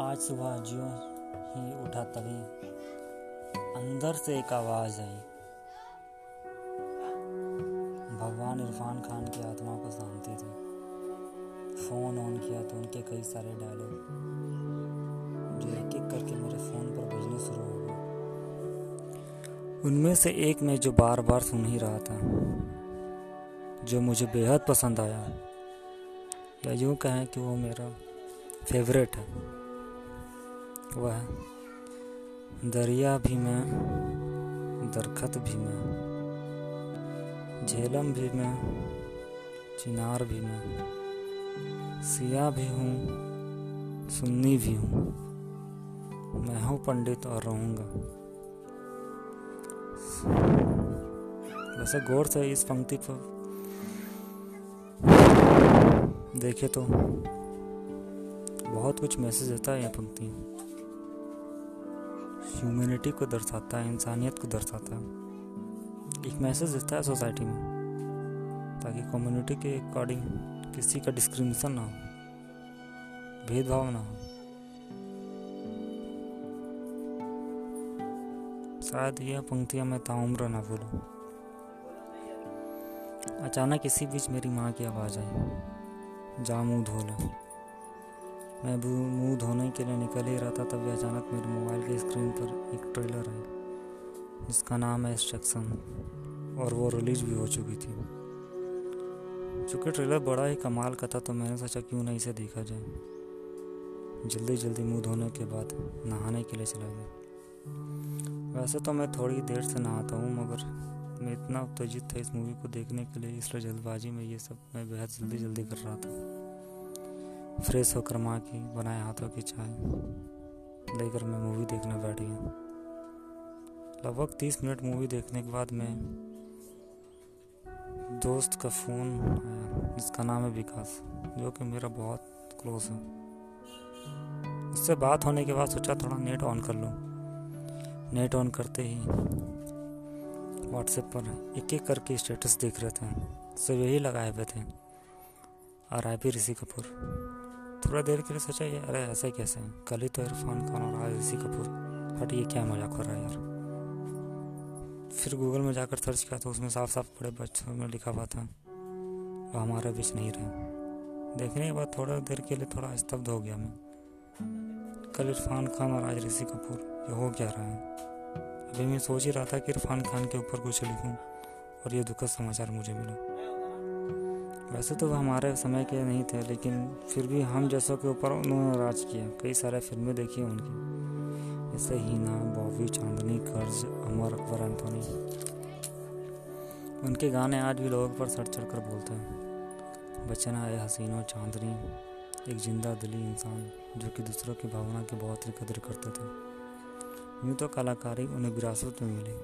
सुबह जो ही उठा तभी अंदर से एक आवाज़ आई। भगवान इरफान खान की आत्मा को शांति थी। फ़ोन ऑन किया तो उनके कई सारे डायलॉग जो एक एक करके मेरे फ़ोन पर बजने शुरू हो गए। उनमें से एक मैं जो बार बार सुन ही रहा था, जो मुझे बेहद पसंद आया। या यूँ कहें कि वो मेरा फेवरेट है। वह दरिया भी मैं, दरखत भी मैं, झेलम भी मैं, चिनार भी मैं, सिया भी हूँ, सुन्नी भी हूँ। मैं हूँ पंडित और रहूँगा। वैसे गौर से इस पंक्ति पर देखे तो बहुत कुछ मैसेज देता है यह पंक्ति। ह्यूमैनिटी को दर्शाता है, इंसानियत को दर्शाता है। एक मैसेज देता है सोसाइटी में, ताकि कम्युनिटी के अकॉर्डिंग किसी का डिस्क्रिमिनेशन ना हो, भेदभाव ना हो। शायद यह पंक्तियाँ मैं ताउम्र ना भूलूँ अचानक इसी बीच मेरी माँ की आवाज़ आई जा मुँह धो लो मैं मुँह धोने के लिए निकल ही रहा था, तभी अचानक मेरे मोबाइल की स्क्रीन पर एक ट्रेलर आई, जिसका नाम है इंस्ट्रक्शन और वो रिलीज़ भी हो चुकी थी। चूँकि ट्रेलर बड़ा ही कमाल का था तो मैंने सोचा क्यों नहीं इसे देखा जाए। जल्दी जल्दी मुँह धोने के बाद नहाने के लिए चला गया। वैसे तो मैं थोड़ी देर से नहाता हूँ, मगर मैं इतना उत्तेजित था इस मूवी को देखने के लिए, इसलिए जल्दबाजी में ये सब मैं बेहद जल्दी जल्दी कर रहा था। फ्रेश होकर माँ की, बनाए हाथों की चाय लेकर मैं मूवी देखने बैठ गया। लगभग तीस मिनट मूवी देखने के बाद मैं दोस्त का फ़ोन आया, जिसका नाम है विकास, जो कि मेरा बहुत क्लोज है। उससे बात होने के बाद सोचा थोड़ा नेट ऑन कर लूँ। नेट ऑन करते ही व्हाट्सएप पर एक एक करके स्टेटस देख रहे थे। सब यही लगाए हुए थे। और आई पी ऋषि कपूर। थोड़ा देर के लिए सोचा ये अरे ऐसे कैसे? हैं कल ही तो इरफान खान और आज ऋषि कपूर। हट, ये क्या मज़ाक कर रहा है यार? फिर गूगल में जाकर सर्च किया तो उसमें साफ़ साफ़ बड़े बच्चों में लिखा हुआ था हमारे बीच नहीं रहे। देखने के बाद थोड़ा देर के लिए थोड़ा स्तब्ध हो गया मैं। कल इरफान खान और आज ऋषि कपूर, ये हो क्या रहा है? अभी मैं सोच ही रहा था कि इरफान खान के ऊपर कुछ लिखूं और ये दुखद समाचार मुझे मिला। वैसे तो वो हमारे समय के नहीं थे, लेकिन फिर भी हम जैसों के ऊपर उन्होंने राज किया। कई सारे फ़िल्में देखी उनकी। जैसे हीना, बॉबी, चांदनी, कर्ज, अमर अकबर, एंथोनी। उनके गाने आज भी लोगों पर सड़ चढ़ कर बोलते हैं। बचन आए हसीनों, चांदनी, एक ज़िंदा दिली इंसान, जो कि दूसरों की भावना की बहुत ही कदर करते थे। यूँ तो कलाकारी उन्हें विरासत में मिली,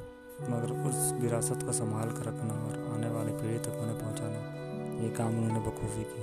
मगर उस विरासत को संभाल कर रखना और आने वाली पीढ़ी तक उन्हें पहुँचाना। ये काम उन्होंने बखूबी की